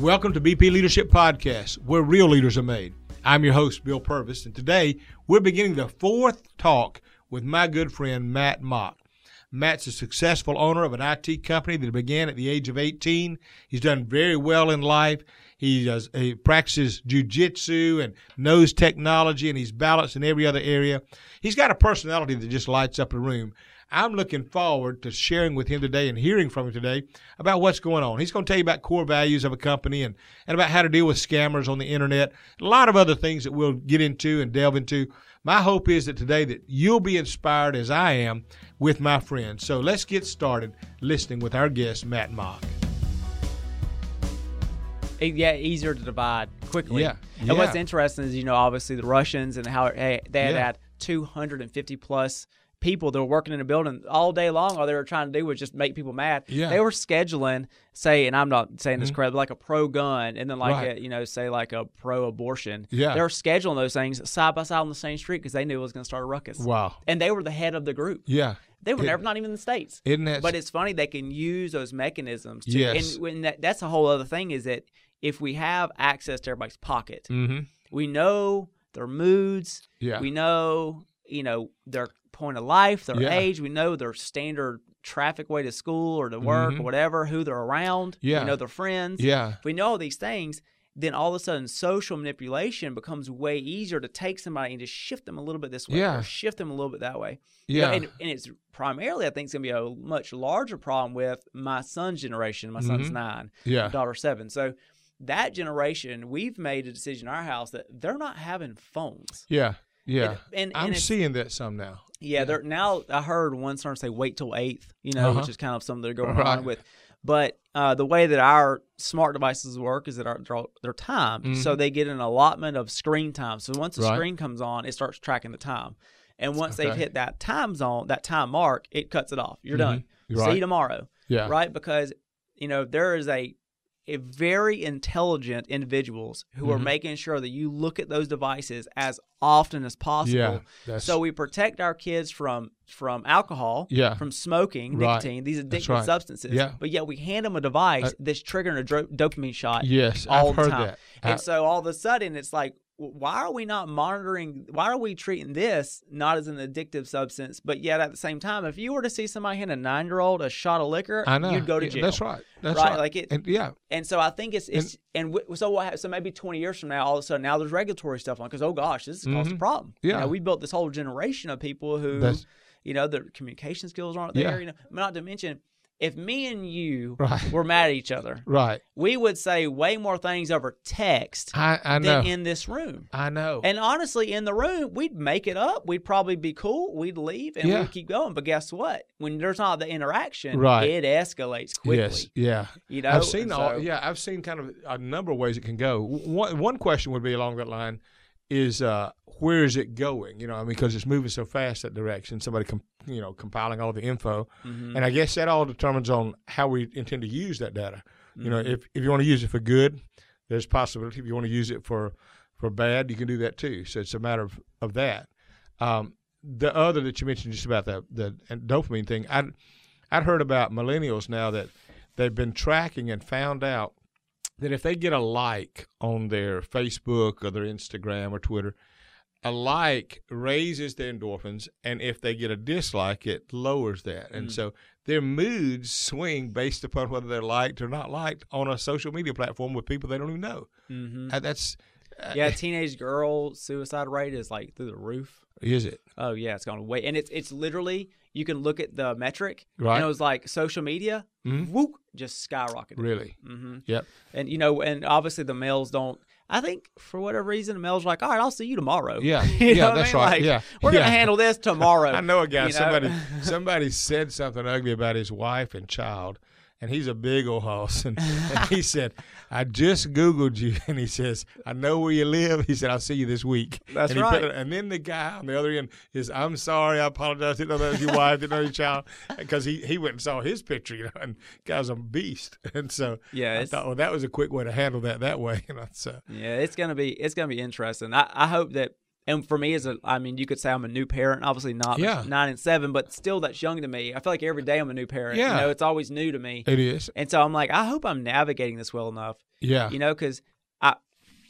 Welcome to BP Leadership Podcast, where real leaders are made. I'm your host, Bill Purvis, and today we're beginning the fourth talk with my good friend, Matt Mock. Matt's a successful owner of an IT company that began at the age of 18. He's done very well in life. He does he practices jujitsu and knows technology, and he's balanced in every other area. He's got a personality that just lights up a room. I'm looking forward to sharing with him today and hearing from him today about what's going on. He's going to tell you about core values of a company and, and about how to deal with scammers on the internet, a lot of other things that we'll get into and delve into. My hope is that today that you'll be inspired as I am with my friends. So let's get started listening with our guest, Matt Mock. yeah, easier to divide quickly. Yeah, And what's interesting is, you know, obviously the Russians and how hey, they had Yeah. had 250 plus people that were working in a building all day long. All they were trying to do was just make people mad. Yeah. They were scheduling, say, and I'm not saying this correct, but like a pro gun and then like, Right. a, you know, say like a pro abortion. Yeah. They were scheduling those things side by side on the same street because they knew it was going to start a ruckus. Wow. And they were the head of the group. Yeah. They were It- never not even in the states. Isn't that But it's funny they can use those mechanisms. To, Yes. And when that, that's a whole other thing is that if we have access to everybody's pocket, mm-hmm. we know their moods. Yeah. We know, you know, their point of life, their Yeah. age. We know their standard traffic way to school or to work Mhm. or whatever, who they're around. Yeah. We know their friends. Yeah. If we know all these things, then all of a sudden social manipulation becomes way easier to take somebody and just shift them a little bit this way Yeah. or shift them a little bit that way. You know, Yeah. and, and it's primarily, I think, it's going to be a much larger problem with my son's generation. My son's Mhm. nine, Yeah. daughter seven. So that generation, we've made a decision in our house that they're not having phones. Yeah. Yeah. And, and, I'm and seeing that some now. yeah, they're now. I heard one starting to say wait till eighth. You know, Uh-huh. which is kind of something they're going Right. on with. But uh, the way that our smart devices work is that our, they're, they're timed, so they get an allotment of screen time. So once the Mm-hmm. Right. screen comes on, it starts tracking the time, and once they've hit that time zone, that time mark, it cuts it off. You're done. You're See right. you tomorrow. Yeah. Right? Because you know there is a very intelligent individuals who are Mhm. making sure that you look at those devices as often as possible. Yeah. That's, So we protect our kids from from alcohol, Yeah. from smoking, Right. nicotine, these addictive right. substances. Yeah. But yet we hand them a device Uh, that's triggering a dro- dopamine shot yes, all I've the heard time. that. And I- so all of a sudden it's like, why are we not monitoring? Why are we treating this not as an addictive substance? But yet at the same time, if you were to see somebody hand a nine year old a shot of liquor, I know. you'd go to Yeah, jail. That's right. That's Right, right. like it- And yeah. And so I think it's it's and, w- so what? So maybe twenty years from now, all of a sudden now there's regulatory stuff on because oh gosh, this has caused a Mhm. problem. You Yeah. know, we built this whole generation of people who, That's- you know, their communication skills aren't Yeah. there. You know, not to mention if me and you Right. were mad at each other, Right. we would say way more things over text I, I know. than in this room. I know. And honestly, in the room, we'd make it up. We'd probably be cool. We'd leave and Yeah. we'd keep going. But guess what? When there's not the interaction, Right. it escalates quickly. Yes. Yeah. You know, I've seen And all. Yeah, I've seen kind of a number of ways it can go. One one question would be along that line is uh, where is it going? You know, I mean, because it's moving so fast that direction. Somebody, com- you know, compiling all the info, Mm-hmm. and I guess that all determines on how we intend to use that data. You know, Mm-hmm. if if you want to use it for good, there's possibility. If you want to use it for for bad, you can do that too. So it's a matter of of that. Um, the other that you mentioned just about the the dopamine thing, I I'd heard about millennials now that they've been tracking and found out that if they get a like on their Facebook or their Instagram or Twitter, a like raises their endorphins, and if they get a dislike, it lowers that. And so their moods swing based upon whether they're liked or not liked on a social media platform with people they don't even know. Mhm. Uh, that's uh, Yeah, teenage girl suicide rate is like through the roof. is it Oh yeah, it's gone way, and it's it's literally you can look at the metric, Right. And it was like social media, Mhm. whoop, just skyrocketed. really? hmm Yep. And you know, and obviously the males don't. I think for whatever reason, males like, all right, I'll see you tomorrow. Yeah. You Yeah, what I that's mean? right. Like, Yeah. we're Yeah. gonna handle this tomorrow. I know a guy. you know? Somebody somebody said something ugly about his wife and child, and he's a big old hoss. And, and he said, "I just googled you," and he says, "I know where you live." He said, "I'll see you this week." That's and he right. it- and then the guy on the other end is, "I'm sorry, I apologize. Didn't know that was your wife. Didn't know your child." Because he he went and saw his picture, you know, and guy's a beast. And so Yeah, I thought, well, that was a quick way to handle that that way. You know, so Yeah, it's gonna be it's gonna be interesting. I, I hope that And for me, as a, I mean, you could say I'm a new parent. Obviously, not Yeah. nine and seven, but still, that's young to me. I feel like every day I'm a new parent. Yeah. You know, it's always new to me. It is. And so I'm like, I hope I'm navigating this well enough. Yeah. You know, because I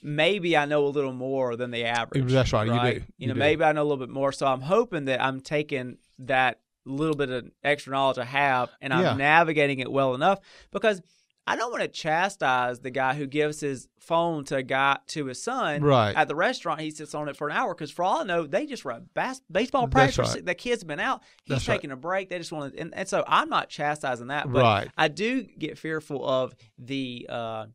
maybe I know a little more than the average. That's right, you do. You, You know, do. maybe I know a little bit more. So I'm hoping that I'm taking that little bit of extra knowledge I have and I'm Yeah. navigating it well enough because I don't want to chastise the guy who gives his phone to a guy to his son Right. at the restaurant. He sits on it for an hour because for all I know, they just run bas- baseball practice. right. The kid's been out. He's That's right. taking a break. They just want to, and, and so I'm not chastising that, but Right. I do get fearful of the uh,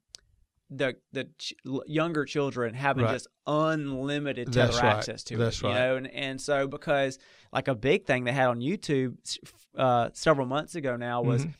the the ch- younger children having Right. just unlimited That's tether right. access to That's it. You right. know, and and so because like a big thing they had on YouTube uh, several months ago now was Mhm.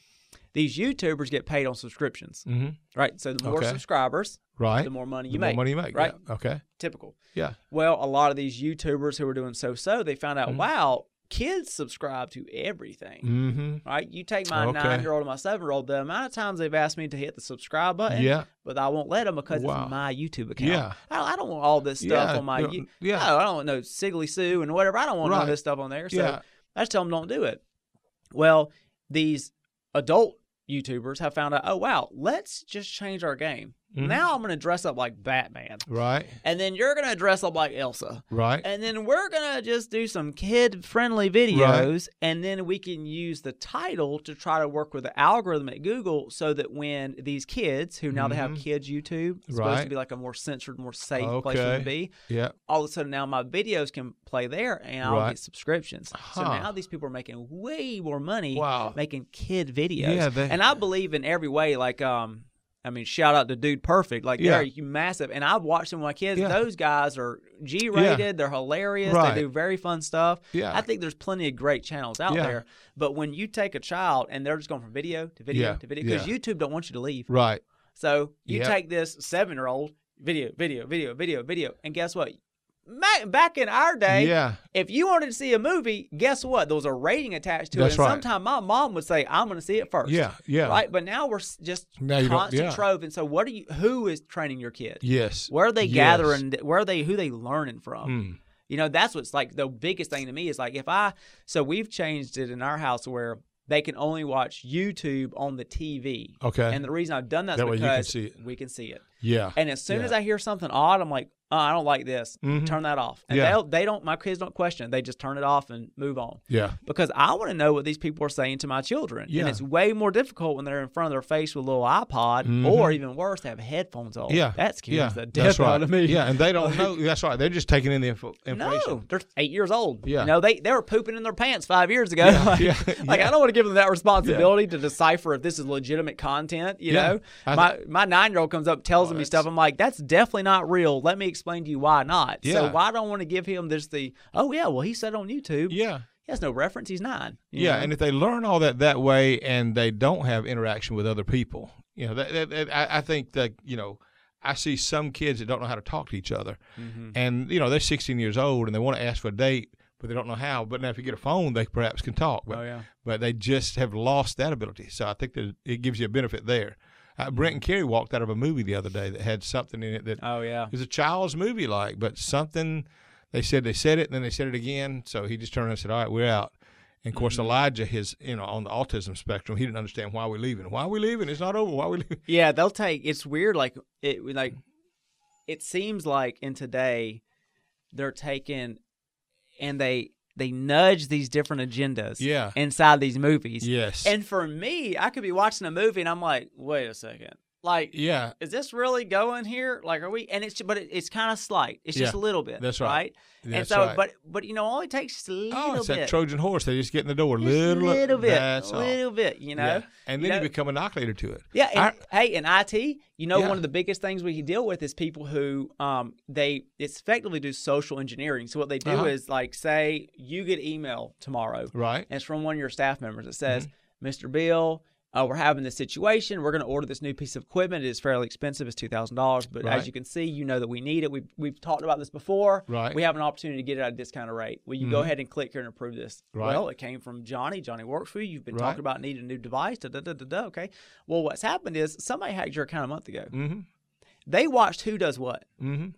These YouTubers get paid on subscriptions, hmm right? So the more Okay. subscribers, Right. the more money The you more make. money you make. right? Yeah. Okay. Typical. Yeah. Well, a lot of these YouTubers who were doing so so, they found out, Mhm. wow, kids subscribe to everything. Mm-hmm. Right, you take my Okay. nine-year-old and my seven-year-old. The amount of times they've asked me to hit the subscribe button, Yeah. but I won't let them because Wow. it's my YouTube account. Yeah. I don't, I don't want all this stuff Yeah, on my. You- yeah. No, I don't want no Siggly Sue and whatever. I don't want Right. this stuff on there. So Yeah. I just tell them don't do it. Well, these adult YouTubers have found out. Oh wow, let's just change our game. Mhm. Now I'm going to dress up like Batman, Right. and then you're going to dress up like Elsa. Right. And then we're gonna just do some kid friendly videos, and then we can use the title to try to work with the algorithm at Google so that when these kids who now they have Mhm. kids YouTube, it's supposed to be like a more censored, more safe place to be. Yeah. All of a sudden now my videos can play there and I'll Right. get subscriptions. So now these people are making way more money Wow. making kid videos. Yeah, they- and I believe in every way, like um I mean, shout out to Dude Perfect. Like Yeah. they're massive, and I've watched them with my kids. Yeah. Those guys are G-rated. They're hilarious. Right. They do very fun stuff. Yeah. I think there's plenty of great channels out Yeah. there. But when you take a child and they're just going from video to video Yeah. to video, because Yeah. YouTube don't want you to leave. Right. So you take this seven-year-old video, video, video, video, video, and guess what? Back in our day, Yeah. if you wanted to see a movie, guess what? There was a rating attached to That's it. And right. sometimes my mom would say, "I'm going to see it first. Yeah. Yeah. Right, but now we're just Now constant yeah. trove, and so what are you? Who is training your kid? Yes. Where are they Yes. gathering? Where are they? Who they learning from? Mm. You know, that's what's like the biggest thing to me is like if I so we've changed it in our house where they can only watch YouTube on the TV. Okay. And the reason I've done that is That can because see it. we can see it. yeah. And as soon Yeah. as I hear something odd, I'm like, oh, I don't like this. Mhm. Turn that off. And Yeah. they don't my kids don't question it. They just turn it off and move on. Yeah. Because I want to know what these people are saying to my children. Yeah. And it's way more difficult when they're in front of their face with a little iPod Mhm. or even worse, they have headphones on. Yeah. That scares Yeah. the death That's right. out of me. Yeah. And they don't know. That's right. They're just taking in the info, information. No, they're eight years old. Yeah. You know, they, they were pooping in their pants five years ago. Yeah, like, yeah, like. I don't want to give them that responsibility to decipher if this is legitimate content. You know, I my my nine year old comes up, tells Oh, me stuff. I'm like, that's definitely not real. Let me explain to you why not. Yeah. So why don't I want to give him this the oh yeah, well he said on YouTube. Yeah. He has no reference. He's nine. Yeah, know? and if they learn all that that way, and they don't have interaction with other people, you know, that, that, that- I, I think that you know, I see some kids that don't know how to talk to each other, Mhm. and you know, they're 16 years old and they want to ask for a date, but they don't know how. But now, if you get a phone, they perhaps can talk. But oh yeah. but they just have lost that ability. So I think that it gives you a benefit there. Uh, Brent and Carrie walked out of a movie the other day that had something in it that Oh yeah. it was a child's movie like, but something they said they said it and then they said it again. So he just turned around and said, "All right, we're out." And of course, Mm-hmm. Elijah, his you know on the autism spectrum, he didn't understand why we're leaving. Why are we leaving? It's not over. Why are we leaving? Yeah, they'll take. It's weird. Like it. Like it seems like in today, they're taking, and they they nudge these different agendas. Yeah. Inside these movies. Yes. And for me, I could be watching a movie and I'm like, wait a second, like. yeah. Is this really going here? Like, are we? And it's, but it, it's kind of slight. It's just Yeah, a little bit. that's right. And That's so, right. but but you know, all it takes is a little Oh, it's bit, that Trojan horse. They just get in the door, little, a little bit, That's all. little bit. You know. Yeah. And You then know? you become inoculated to it. Yeah, and, I- hey, in IT, you know, Yeah. one of the biggest things we can deal with is people who um they it's effectively do social engineering. So what they do Uh-huh. is like say you get email tomorrow, Right. and it's from one of your staff members that says, Mm-hmm. "Mr. Bill." Uh, we're having this situation. We're going to order this new piece of equipment. It is fairly expensive. It's two thousand dollars, but Right. as you can see, you know that we need it. We've we've talked about this before. Right. We have an opportunity to get it at a discounted rate. Will you go Mhm. ahead and click here and approve this? Right. Well, it came from Johnny. Johnny works for you. You've been Right. talking about needing a new device. Da, da, da, da, da, okay. Well, what's happened is somebody hacked your account a month ago. Mm-hmm. They watched who does what. Mm-hmm.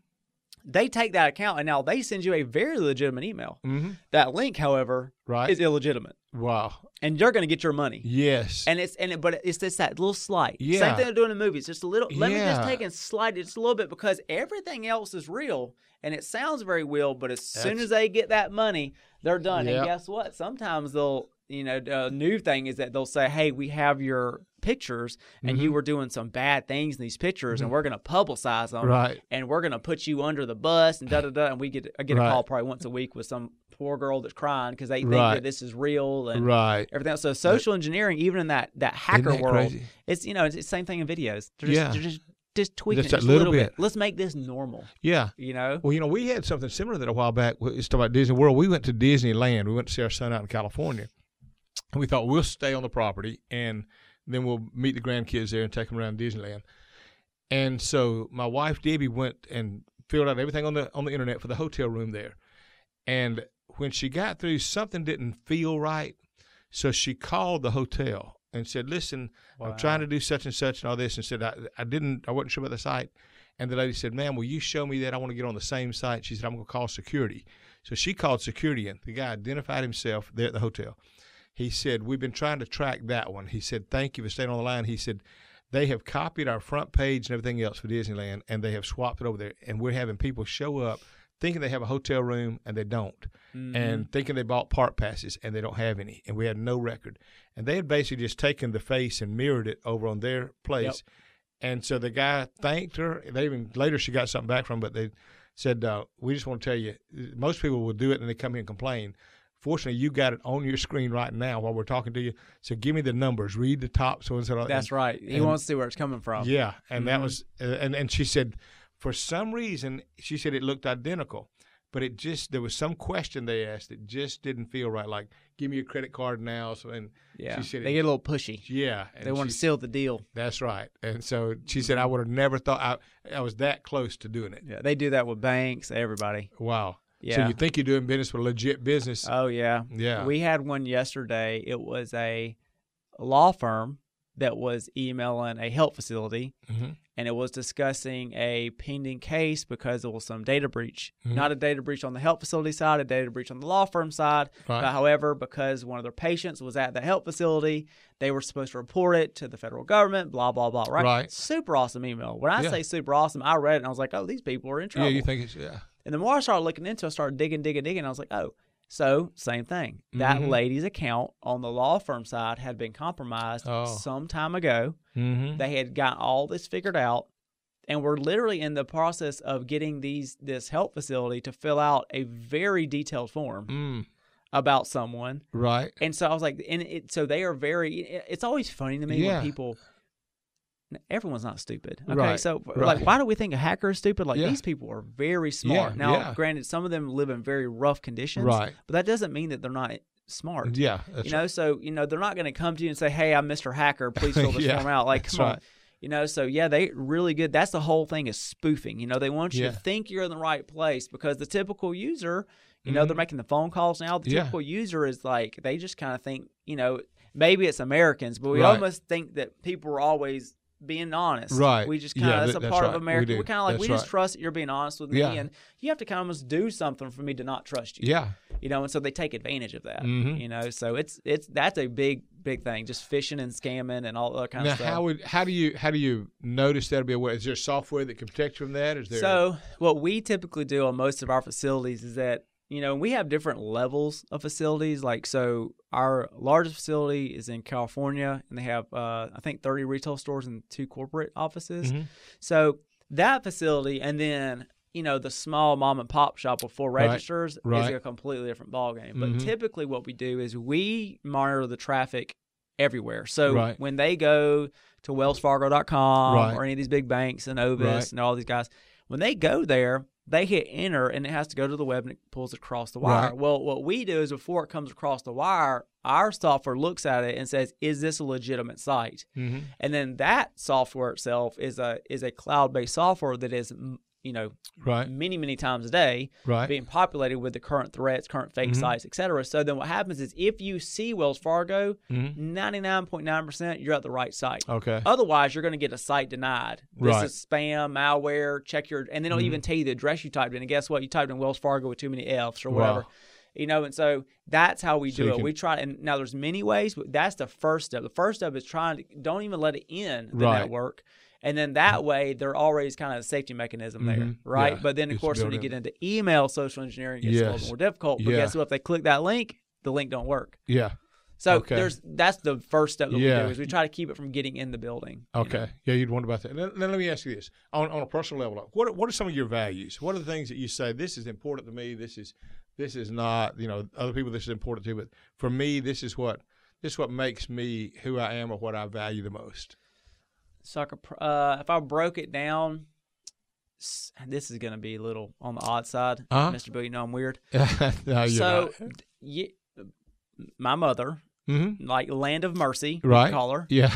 They take that account and now they send you a very legitimate email. Mm-hmm. That link, however, Right. is illegitimate, wow. and you're going to get your money. Yes. And it's and it, but it's just that little slight. Yeah. Same thing they're doing in movies. Just a little. Let me just take and slide it just a little bit because everything else is real and it sounds very real. But as soon as they get that money, they're done. Yep. And guess what? Sometimes they'll. You know, the new thing is that they'll say, "Hey, we have your pictures, and Mm-hmm. you were doing some bad things in these pictures, and we're going to publicize them, Right. And we're going to put you under the bus, and da da da." And we get, I get Right. a call probably once a week with some poor girl that's crying because they think Right. that this is real, and right. everything else. So social engineering, even in that that hacker that world, crazy? it's you know it's the same thing in videos. They're just, Yeah. they're just just tweaking Just it a just little a little bit. bit. Let's make this normal. Yeah. You know. Well, you know, we had something similar that a while back. It's about Disney World. We went to Disneyland. We went to see our son out in California. And we thought we'll stay on the property and then we'll meet the grandkids there and take them around Disneyland. And so my wife Debbie went and filled out everything on the on the internet for the hotel room there. And when she got through, something didn't feel right. So she called the hotel and said, "Listen, I'm trying to do such and such and all this." And said, "I, I didn't. I wasn't sure about the site." And the lady said, "Ma'am, will you show me that? I want to get on the same site." She said, "I'm going to call security." So she called security and The guy identified himself there at the hotel. He said, "We've been trying to track that one." He said, "Thank you for staying on the line." He said, "They have copied our front page and everything else for Disneyland, and they have swapped it over there. And we're having people show up thinking they have a hotel room and they don't, Mm-hmm. and thinking they bought park passes and they don't have any, and we had no record. And they had basically just taken the face and mirrored it over on their place." And so the guy thanked her. They even later she got something back from, him, but they said, uh, "We just want to tell you, most people will do it and they come here and complain. Fortunately, you got it on your screen right now while we're talking to you. So give me the numbers. Read the top so and so. That's right. He and- wants to see where it's coming from. Yeah, and that Mhm. was uh, and and she said, for some reason, she said it looked identical, but it just there was some question they asked that just didn't feel right. Like, give me your credit card now. So and Yeah. she said they it- get a little pushy. yeah, They want to seal the deal. That's right. And so she said, I would have never thought I, I was that close to doing it. Yeah. They do that with banks. Everybody. Wow. So you think you're doing business with a legit business? Oh yeah. yeah. We had one yesterday. It was a law firm that was emailing a health facility Mhm. and it was discussing a pending case because there was some data breach. Mhm. Not a data breach on the health facility side, a data breach on the law firm side. Right. But however, because one of their patients was at the health facility, they were supposed to report it to the federal government, blah, blah, blah. Right. Right. Super awesome email. When I Yeah. say super awesome, I read it and I was like, oh, these people are in trouble. yeah, you think it's yeah. And the more I started looking into it, I started digging, digging, digging. I was like, oh, so same thing. That Mhm. lady's account on the law firm side had been compromised Oh. some time ago. Mm-hmm. They had got all this figured out, and we're literally in the process of getting these this health facility to fill out a very detailed form Mm. about someone. Right. And so I was like, and it, so they are very. It's always funny to me Yeah. when people. Everyone's not stupid. Okay, Right, so right. like, why do we think a hacker is stupid? Like Yeah. these people are very smart. Yeah, now, yeah. granted, some of them live in very rough conditions, Right. But that doesn't mean that they're not smart. Yeah. You know, so you know they're not going to come to you and say, "Hey, I'm Mr. Hacker. Please fill this form out." Like, come on. right. You know, so yeah, they really good. That's the whole thing is spoofing. You know, they want you to think you're in the right place because the typical user, you know, they're Mhm. making the phone calls now. The typical user is like they just kind of think, you know, maybe it's Americans, but we Right. almost think that people are always being honest. Right. We just kind of that's th- a that's part right. of America. We, kind of like we just right. trust that you're being honest with me, Yeah. and you have to kind of almost do something for me to not trust you Yeah. you know, and so they take advantage of that. Mhm. You know, so it's it's that's a big big thing, just phishing and scamming and all that kind Now, of stuff. how would how do you how do you notice that? Or be aware? Is there software that can protect you from that? Is there? so what we typically do on most of our facilities is that you know we have different levels of facilities. Like so, our largest facility is in California, and they have uh, I think thirty retail stores and two corporate offices. Mhm. So that facility, and then you know the small mom and pop shop with four Right, registers is a completely different ballgame. But Mhm. typically, what we do is we monitor the traffic everywhere. So Right. when they go to WellsFargo.com Right. or any of these big banks and Ovis Right. and all these guys, when they go there, they hit enter and it has to go to the web and it pulls across the wire. Right. Well, what we do is before it comes across the wire, our software looks at it and says, "Is this a legitimate site?" Mhm. and then that software itself is a is a cloud based software that is you know, Right. many many times a day, Right. being populated with the current threats, current fake Mhm. sites, et cetera. So then what happens is if you see Wells Fargo, Mhm. ninety nine point nine percent, you're at the right site. Okay. Otherwise, you're going to get a site denied. This Right. is spam, malware. Check your, and they don't Mhm. even tell you the address you typed in. And guess what? You typed in Wells Fargo with too many Fs or Wow. whatever. You know, and so that's how we So do it. can- we try, and now there's many ways, but that's the first step. The first step is trying to don't even let it in the Right. network, and then that way there always kind of a safety mechanism there, Mhm. right? Yeah. But then of It's course when you get into email social engineering, it gets a little more difficult. But Yeah. guess what? If they click that link, the link don't work. Yeah. So Okay. there's that's the first step that we do is we try to keep it from getting in the building. you know? Okay. Yeah, you'd wonder about that. Then, then let me ask you this: on on a personal level, what are- what are some of your values? What are the things that you say this is important to me? This is this is not. You know, other people this is important to, but for me, this is what this is what makes me who I am or what I value the most. So I could, uh, if I broke it down, this is going to be a little on the odd side, Uh-huh. Mr. Bill. You know I'm weird. no, so, not. y- my mother, Mm-hmm. like land of mercy, Right. call her. Yeah.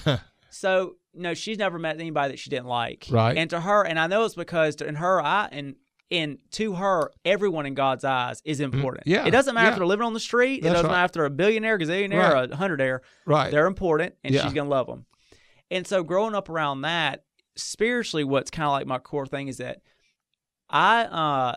So, no, she's never met anybody that she didn't like. Right. And to her, and I know it's because to, in her eye, and and to her, everyone in God's eyes is important. Mm-hmm. Yeah, It doesn't matter yeah. if they're living on the street. That's it doesn't right. matter if they're a billionaire, gazillionaire, Right. or a hundredaire. right. They're important, and Yeah. she's gonna love them. And so, growing up around that, spiritually, what's kind of like my core thing is that I, uh,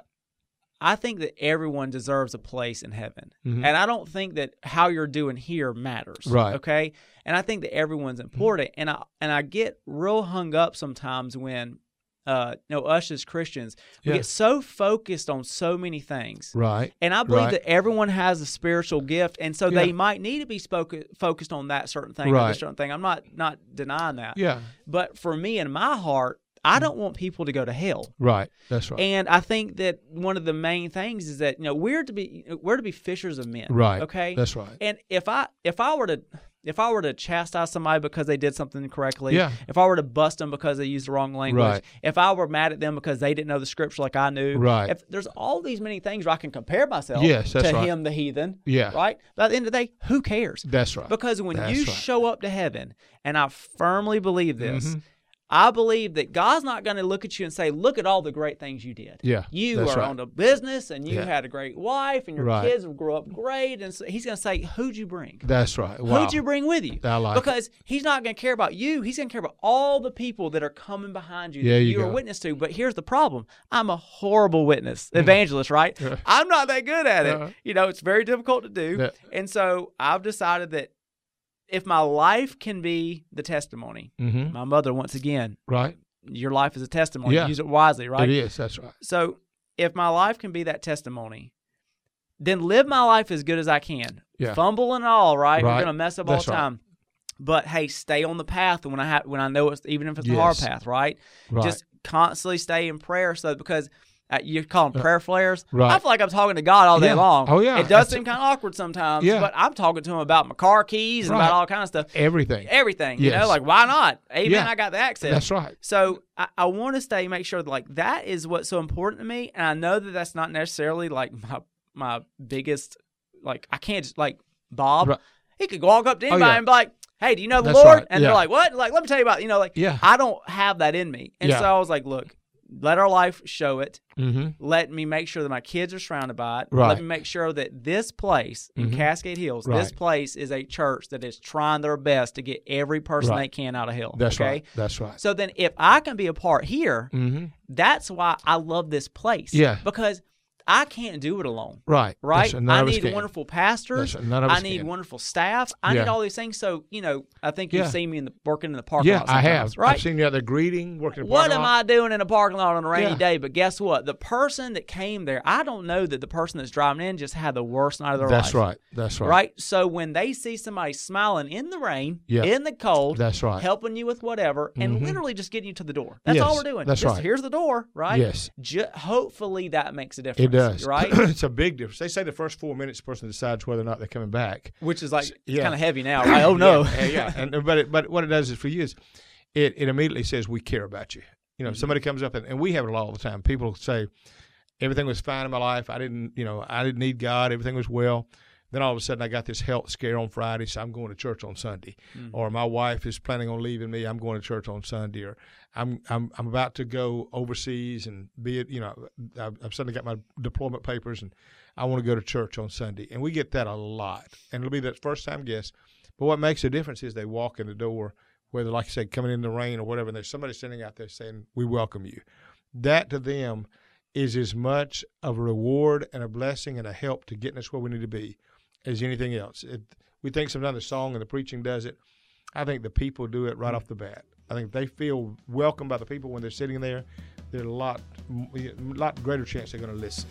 I think that everyone deserves a place in heaven, Mhm. and I don't think that how you're doing here matters. Right. Okay. And I think that everyone's important, and I and I get real hung up sometimes when. Uh, you know, us as Christians, we Yeah. get so focused on so many things, Right. and I believe Right. that everyone has a spiritual gift, and so they might need to be spoken, focused on that certain thing or Right. this certain thing. I'm not not denying that. Yeah. But for me in my heart, I don't want people to go to hell. Right. That's right. And I think that one of the main things is that you know we're to be we're to be fishers of men. right. Okay. That's right. and if I if I were to if I were to chastise somebody because they did something incorrectly, Yeah. if I were to bust them because they used the wrong language, Right. if I were mad at them because they didn't know the scripture like I knew, Right. If there's all these many things where I can compare myself Yes, to right. him, the heathen, Yeah. right? But at the end of the day, who cares? That's right. Because when That's you right. show up to heaven, and I firmly believe this, Mhm. I believe that God's not going to look at you and say, "Look at all the great things you did." Yeah. You are right. on a business, and you Yeah. had a great wife, and your Right. kids grew up great. And so he's going to say, "Who'd you bring? That's right. Wow. Who'd you bring with you?" Like it. because he's not going to care about you. He's going to care about all the people that are coming behind you Yeah, that you you are witness to. But here's the problem: I'm a horrible witness, evangelist. Right? I'm not that good at it. Uh-huh. You know, it's very difficult to do. Yeah. And so I've decided that if my life can be the testimony, Mm-hmm. my mother once again, Right. your life is a testimony. Yeah. Use it wisely, right? It is. That's right. So if my life can be that testimony, then live my life as good as I can. Yeah. Fumble and all, right? Right. We're gonna mess up That's all the right. time. But hey, stay on the path when I have when I know it's even if it's a hard path, right? Right. Just constantly stay in prayer so because uh, you call them prayer flares. Right. I feel like I'm talking to God all day Yeah. long. Oh, yeah. It does That's- seem kind of awkward sometimes. Yeah. But I'm talking to him about my car keys and Right. about all kind of stuff. everything. Everything. You know, like why not? Amen. Yeah. I got the access. That's right. So I, I want to stay, make sure that like that is what's so important to me, and I know that that's not necessarily like my my biggest like I can't just like Bob. Right. He could walk up to anybody Oh, yeah. and be like, "Hey, do you know the That's Lord?" And they're like, "What?" Like, let me tell you about you know like Yeah. I don't have that in me, and so I was like, "Look, let our life show it. Mm-hmm. Let me make sure that my kids are surrounded by it. Right. Let me make sure that this place in Mhm. Cascade Hills, this place is a church that is trying their best to get every person Right. they can out of hell. That's okay? right. That's right. So then, if I can be a part here, Mm-hmm. that's why I love this place. Yeah. Because I can't do it alone. Right. Right? I need wonderful pastors. Of I need can. wonderful staff. I Yeah. need all these things. So, you know, I think you've Yeah. seen me in the working in the parking Yeah, lot. I have. Right? I've seen you out there greeting, working. the what am lot. I doing in a parking lot on a rainy Yeah. day? But guess what? The person that came there, I don't know that the person that's driving in just had the worst night of their That's life. That's right. That's right. Right. So when they see somebody smiling in the rain, Yeah. in the cold, That's right. helping you with whatever, and Mhm. literally just getting you to the door. That's all we're doing. that's Just right. Here's the door, right? Yes. Hopefully that makes a difference. It does. right? it's a big difference. They say the first four minutes, the person decides whether or not they're coming back. Which is like it's Yeah. kind of heavy now. Right? Oh no. yeah, yeah. And but it, but what it does is for you is it, it immediately says we care about you. You know, Mm-hmm. somebody comes up and, and we have it all the time. People say everything was fine in my life. I didn't, you know, I didn't need God. Everything was well. Then all of a sudden, I got this health scare on Friday, so I'm going to church on Sunday. Mm-hmm. Or my wife is planning on leaving me. I'm going to church on Sunday. Or I'm I'm I'm about to go overseas and be it. You know, I've, I've suddenly got my deployment papers and I want to go to church on Sunday. And we get that a lot, and it'll be that first time guest. But what makes a difference is they walk in the door, whether like I said, coming in the rain or whatever, and there's somebody sitting out there saying, "We welcome you." That to them is as much of a reward and a blessing and a help to getting us where we need to be as anything else. It, we think sometimes the song and the preaching does it. I think the people do it right off the bat. I think they feel welcome by the people when they're sitting there. There's a lot, a lot greater chance they're going to listen.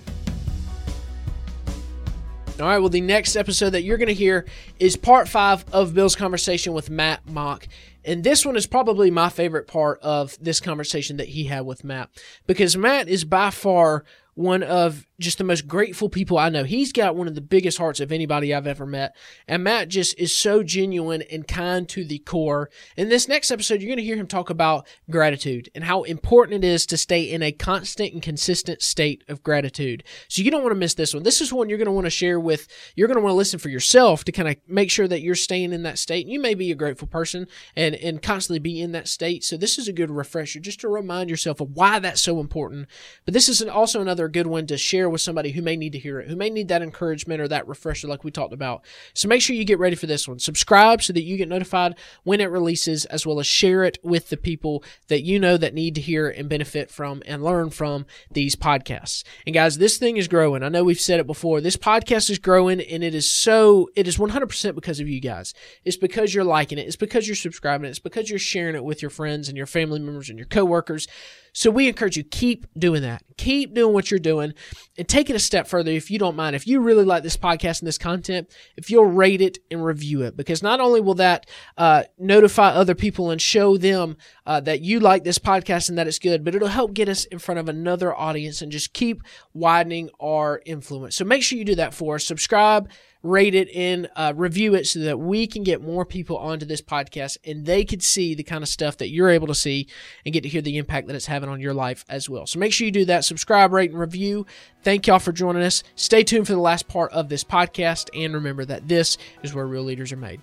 All right, well, the next episode that you're going to hear is part five of Bill's conversation with Matt Mock. And this one is probably my favorite part of this conversation that he had with Matt because Matt is by far one of just the most grateful people I know. He's got one of the biggest hearts of anybody I've ever met. And Matt just is so genuine and kind to the core. In this next episode, you're going to hear him talk about gratitude and how important it is to stay in a constant and consistent state of gratitude. So you don't want to miss this one. This is one you're going to want to share with, you're going to want to listen for yourself to kind of make sure that you're staying in that state. You may be a grateful person and, and constantly be in that state. So this is a good refresher just to remind yourself of why that's so important. But this is also another good one to share with somebody who may need to hear it, who may need that encouragement or that refresher, like we talked about. So make sure you get ready for this one. Subscribe so that you get notified when it releases, as well as share it with the people that you know that need to hear and benefit from and learn from these podcasts. And guys, this thing is growing. I know we've said it before. This podcast is growing and it is so, it is 100% because of you guys. It's because you're liking it. It's because you're subscribing. It's because you're sharing it with your friends and your family members and your coworkers. So we encourage you keep doing that. Keep doing what you're doing and take it a step further if you don't mind. If you really like this podcast and this content, if you'll rate it and review it, because not only will that uh, notify other people and show them uh, that you like this podcast and that it's good, but it'll help get us in front of another audience and just keep widening our influence. So make sure you do that for us. Subscribe rate it and uh, review it so that we can get more people onto this podcast and they could see the kind of stuff that you're able to see and get to hear the impact that it's having on your life as well. So make sure you do that. Subscribe, rate, and review. Thank y'all for joining us. Stay tuned for the last part of this podcast. And remember that this is where real leaders are made.